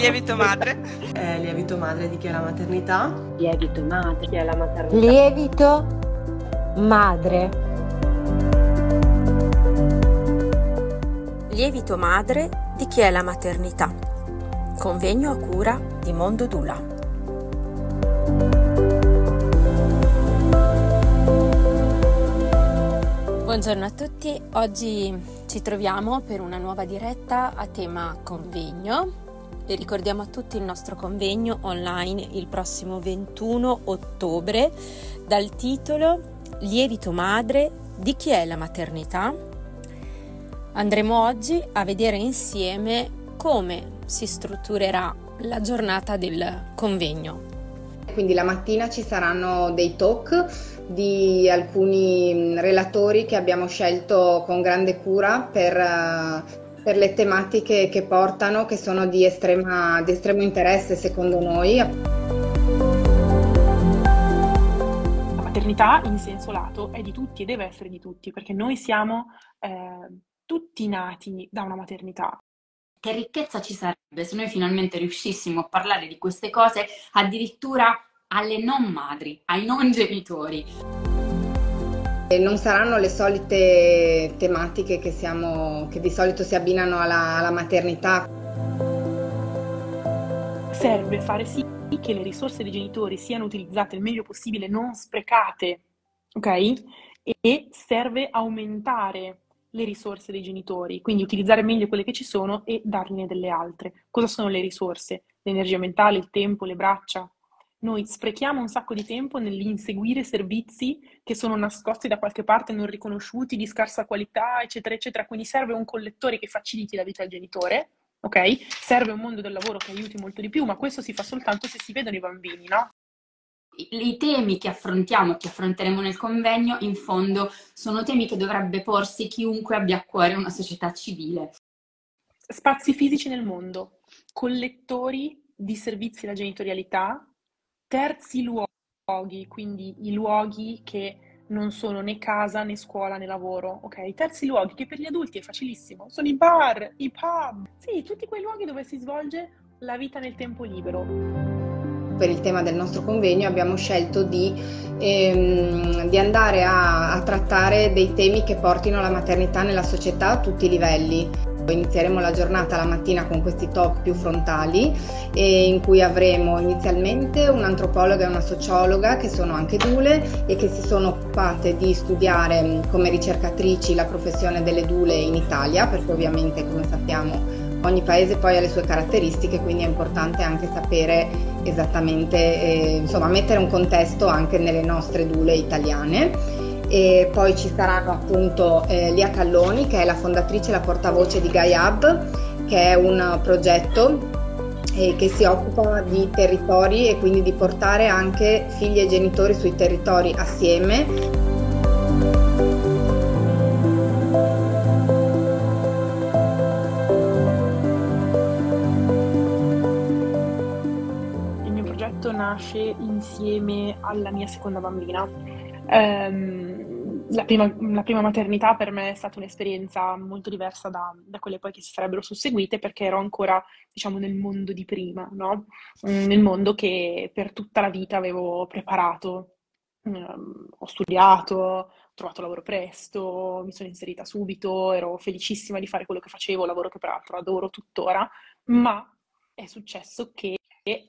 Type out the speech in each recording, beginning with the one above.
Lievito madre. Eh, lievito madre di chi è la maternità. Lievito madre di chi è la maternità. Lievito madre. Lievito madre di chi è la maternità. Convegno a cura di Mondo Dula. Buongiorno a tutti, oggi ci troviamo per una nuova diretta a tema convegno e ricordiamo a tutti il nostro convegno online il prossimo 21 ottobre dal titolo Lievito madre di chi è la maternità. Andremo oggi a vedere insieme come si strutturerà la giornata del convegno. Quindi la mattina ci saranno dei talk di alcuni relatori che abbiamo scelto con grande cura per per le tematiche che portano, che sono di, estrema, di estremo interesse secondo noi. La maternità in senso lato è di tutti e deve essere di tutti, perché noi siamo eh, tutti nati da una maternità. Che ricchezza ci sarebbe se noi finalmente riuscissimo a parlare di queste cose addirittura alle non madri, ai non genitori. Non saranno le solite tematiche che, siamo, che di solito si abbinano alla, alla maternità. Serve fare sì che le risorse dei genitori siano utilizzate il meglio possibile, non sprecate, ok? E serve aumentare le risorse dei genitori, quindi utilizzare meglio quelle che ci sono e dargliene delle altre. Cosa sono le risorse? L'energia mentale, il tempo, le braccia, noi sprechiamo un sacco di tempo nell'inseguire servizi che sono nascosti da qualche parte, non riconosciuti, di scarsa qualità, eccetera, eccetera. Quindi serve un collettore che faciliti la vita al genitore, ok? Serve un mondo del lavoro che aiuti molto di più, ma questo si fa soltanto se si vedono i bambini, no? I temi che affrontiamo, che affronteremo nel convegno, in fondo sono temi che dovrebbe porsi chiunque abbia a cuore una società civile. Spazi fisici nel mondo, collettori di servizi alla genitorialità, terzi luoghi, quindi i luoghi che non sono né casa né scuola né lavoro, ok? I terzi luoghi che per gli adulti è facilissimo, sono i bar, i pub, sì, tutti quei luoghi dove si svolge la vita nel tempo libero. Per il tema del nostro convegno abbiamo scelto di, ehm, di andare a, a trattare dei temi che portino la maternità nella società a tutti i livelli. Inizieremo la giornata la mattina con questi talk più frontali in cui avremo inizialmente un'antropologa e una sociologa che sono anche dule e che si sono occupate di studiare come ricercatrici la professione delle dule in Italia, perché ovviamente come sappiamo ogni paese poi ha le sue caratteristiche, quindi è importante anche sapere esattamente, eh, insomma mettere un contesto anche nelle nostre dule italiane e poi ci saranno appunto eh, Lia Calloni che è la fondatrice e la portavoce di GaiHub che è un progetto eh, che si occupa di territori e quindi di portare anche figli e genitori sui territori assieme. Il mio progetto nasce insieme alla mia seconda bambina. Um, la prima, la prima, maternità per me è stata un'esperienza molto diversa da, da, quelle poi che si sarebbero susseguite perché ero ancora, diciamo, nel mondo di prima, no? Mm, nel mondo che per tutta la vita avevo preparato. Um, ho studiato, ho trovato lavoro presto, mi sono inserita subito, ero felicissima di fare quello che facevo, lavoro che peraltro adoro tuttora, ma è successo che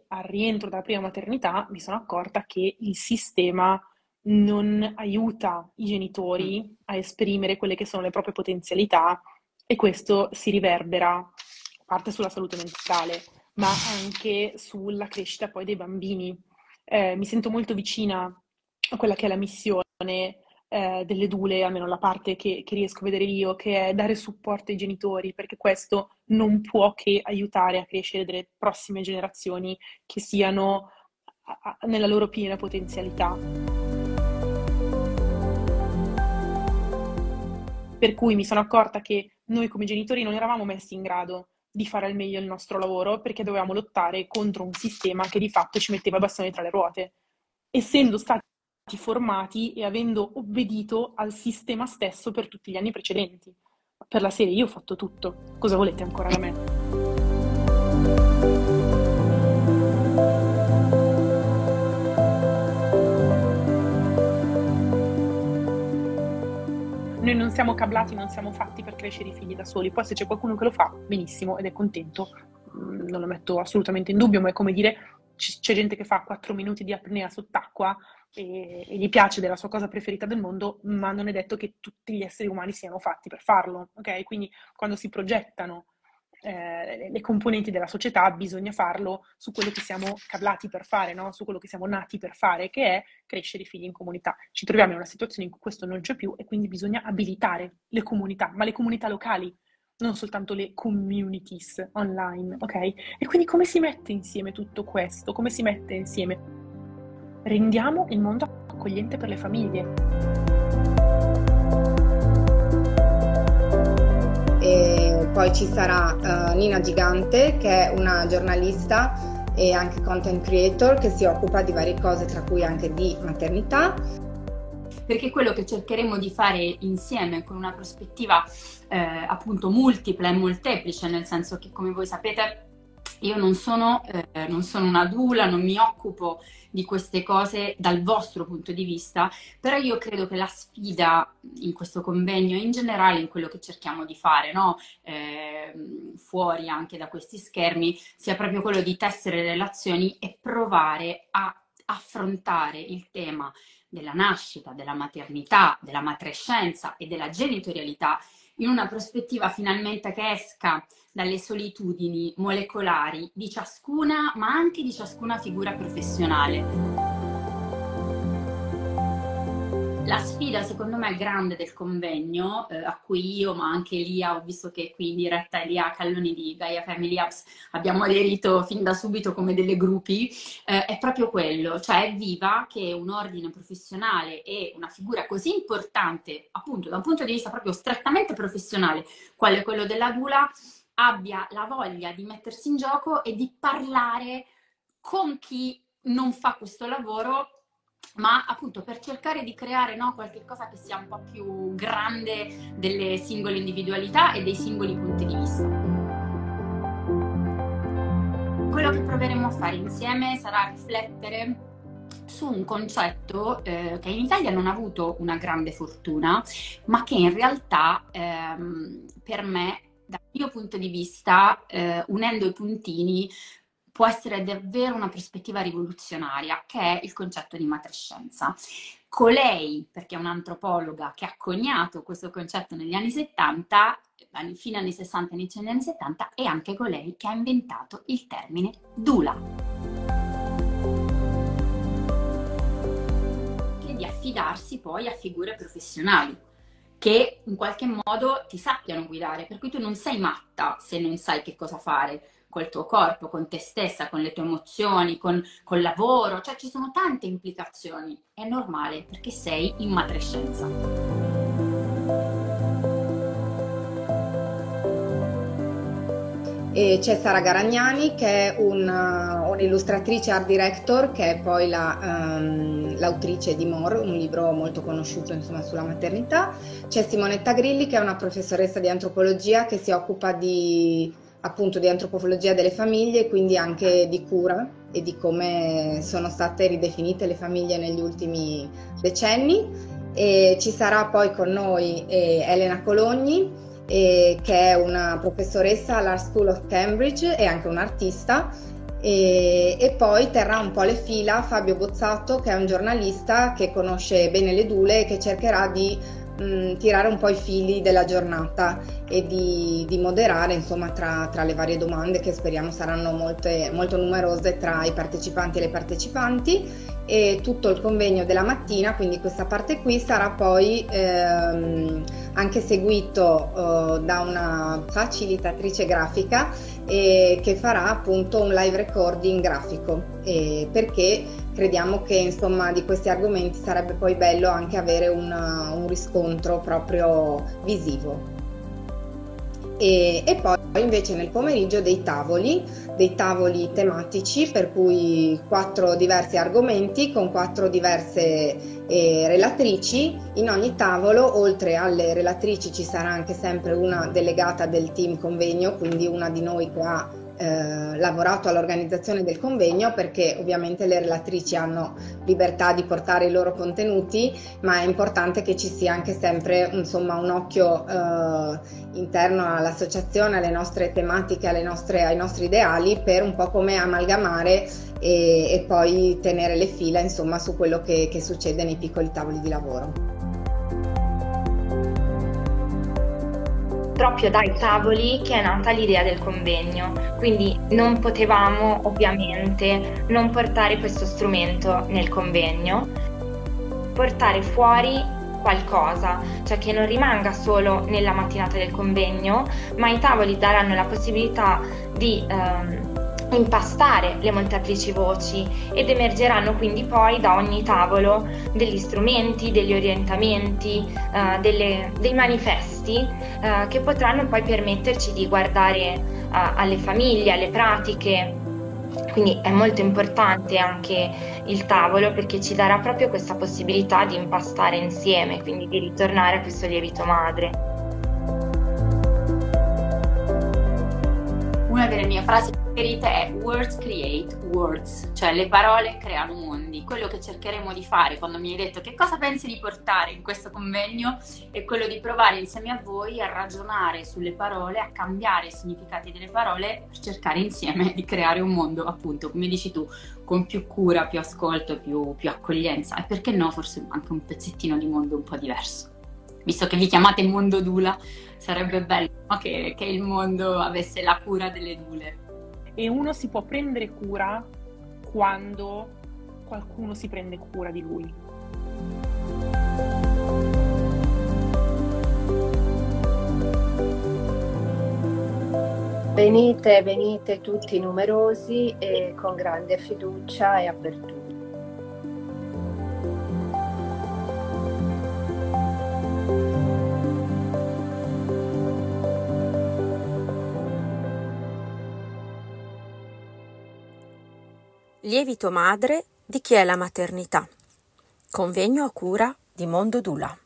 al rientro dalla prima maternità mi sono accorta che il sistema non aiuta i genitori mm. a esprimere quelle che sono le proprie potenzialità e questo si riverbera a parte sulla salute mentale, ma anche sulla crescita poi dei bambini. Eh, mi sento molto vicina a quella che è la missione eh, delle dule, almeno la parte che, che, riesco a vedere io, che è dare supporto ai genitori, perché questo non può che aiutare a crescere delle prossime generazioni che siano a, a, nella loro piena potenzialità. Per cui mi sono accorta che noi come genitori non eravamo messi in grado di fare al meglio il nostro lavoro perché dovevamo lottare contro un sistema che di fatto ci metteva i bastoni tra le ruote. Essendo stati formati e avendo obbedito al sistema stesso per tutti gli anni precedenti. Per la serie io ho fatto tutto, cosa volete ancora da me? Siamo cablati, non siamo fatti per crescere i figli da soli. Poi se c'è qualcuno che lo fa, benissimo ed è contento, mm, non lo metto assolutamente in dubbio, ma è come dire, c'è gente che fa 4 minuti di apnea sott'acqua e, e, gli piace della sua cosa preferita del mondo, ma non è detto che tutti gli esseri umani siano fatti per farlo, ok? Quindi quando si progettano eh, le componenti della società bisogna farlo su quello che siamo cablati per fare, no? su quello che siamo nati per fare, che è crescere i figli in comunità. Ci troviamo in una situazione in cui questo non c'è più e quindi bisogna abilitare le comunità, ma le comunità locali, non soltanto le communities online, ok? E quindi come si mette insieme tutto questo? Come si mette insieme? Rendiamo il mondo accogliente per le famiglie. Poi ci sarà uh, Nina Gigante, che è una giornalista e anche content creator che si occupa di varie cose, tra cui anche di maternità. Perché quello che cercheremo di fare insieme con una prospettiva eh, appunto multipla e molteplice, nel senso che come voi sapete io non sono, eh, non sono una dula, non mi occupo di queste cose dal vostro punto di vista, però io credo che la sfida in questo convegno e in generale in quello che cerchiamo di fare, no? eh, fuori anche da questi schermi, sia proprio quello di tessere relazioni e provare a affrontare il tema della nascita, della maternità, della matrescenza e della genitorialità in una prospettiva finalmente che esca dalle solitudini molecolari di ciascuna, ma anche di ciascuna figura professionale. La sfida secondo me grande del convegno, eh, a cui io ma anche Elia, ho visto che qui in diretta Elia Calloni di Gaia Family Apps abbiamo aderito fin da subito come delle gruppi, eh, è proprio quello, cioè è viva che un ordine professionale e una figura così importante, appunto da un punto di vista proprio strettamente professionale, quale quello della Dula, abbia la voglia di mettersi in gioco e di parlare con chi non fa questo lavoro ma appunto per cercare di creare no, qualche cosa che sia un po' più grande delle singole individualità e dei singoli punti di vista. Quello che proveremo a fare insieme sarà riflettere su un concetto eh, che in Italia non ha avuto una grande fortuna, ma che in realtà ehm, per me, dal mio punto di vista, eh, unendo i puntini, può essere davvero una prospettiva rivoluzionaria, che è il concetto di matrescenza. Colei, perché è un'antropologa che ha coniato questo concetto negli anni 70, fine anni 60 inizio degli anni 70, è anche colei che ha inventato il termine dula. Di affidarsi poi a figure professionali che in qualche modo ti sappiano guidare, per cui tu non sei matta se non sai che cosa fare col tuo corpo, con te stessa, con le tue emozioni, con col lavoro, cioè ci sono tante implicazioni. È normale perché sei in matrescenza. E c'è Sara Garagnani che è un, uh, un'illustratrice art director che è poi la, um, l'autrice di More, un libro molto conosciuto insomma, sulla maternità. C'è Simonetta Grilli che è una professoressa di antropologia che si occupa di appunto di antropologia delle famiglie, quindi anche di cura e di come sono state ridefinite le famiglie negli ultimi decenni. E ci sarà poi con noi eh, Elena Cologni, eh, che è una professoressa all'Art School of Cambridge e anche un'artista. E, e, poi terrà un po' le fila Fabio Bozzato, che è un giornalista che conosce bene le dule e che cercherà di mh, mm, tirare un po' i fili della giornata e di, di moderare insomma tra, tra, le varie domande che speriamo saranno molte, molto numerose tra i partecipanti e le partecipanti. E tutto il convegno della mattina, quindi questa parte qui sarà poi ehm, anche seguito eh, da una facilitatrice grafica eh, che farà appunto un live recording grafico. Eh, perché crediamo che insomma di questi argomenti sarebbe poi bello anche avere una, un riscontro proprio visivo. E, e, poi invece nel pomeriggio dei tavoli, dei tavoli tematici per cui quattro diversi argomenti con quattro diverse eh, relatrici. In ogni tavolo, oltre alle relatrici, ci sarà anche sempre una delegata del team convegno, quindi una di noi che ha eh, lavorato all'organizzazione del convegno perché ovviamente le relatrici hanno libertà di portare i loro contenuti, ma è importante che ci sia anche sempre insomma, un occhio eh, interno all'associazione, alle nostre tematiche, nostre, ai nostri ideali per un po' come amalgamare e, e poi tenere le fila insomma, su quello che, che succede nei piccoli tavoli di lavoro. Proprio dai tavoli che è nata l'idea del convegno, quindi non potevamo ovviamente non portare questo strumento nel convegno, portare fuori qualcosa, cioè che non rimanga solo nella mattinata del convegno, ma i tavoli daranno la possibilità di ehm, impastare le molteplici voci ed emergeranno quindi poi da ogni tavolo degli strumenti, degli orientamenti, eh, delle, dei manifesti eh, che potranno poi permetterci di guardare eh, alle famiglie, alle pratiche. Quindi è molto importante anche il tavolo perché ci darà proprio questa possibilità di impastare insieme, quindi di ritornare a questo lievito madre. Delle mie frasi preferite è words create words, cioè le parole creano mondi. Quello che cercheremo di fare quando mi hai detto che cosa pensi di portare in questo convegno è quello di provare insieme a voi a ragionare sulle parole, a cambiare i significati delle parole per cercare insieme di creare un mondo, appunto, come dici tu, con più cura, più ascolto, più, più accoglienza e perché no, forse anche un pezzettino di mondo un po' diverso. Visto che vi chiamate mondo Dula, sarebbe bello che, che il mondo avesse la cura delle dule. E uno si può prendere cura quando qualcuno si prende cura di lui. Venite, venite tutti numerosi e con grande fiducia e apertura. Lievito madre di chi è la maternità. Convegno a cura di Mondo Dula.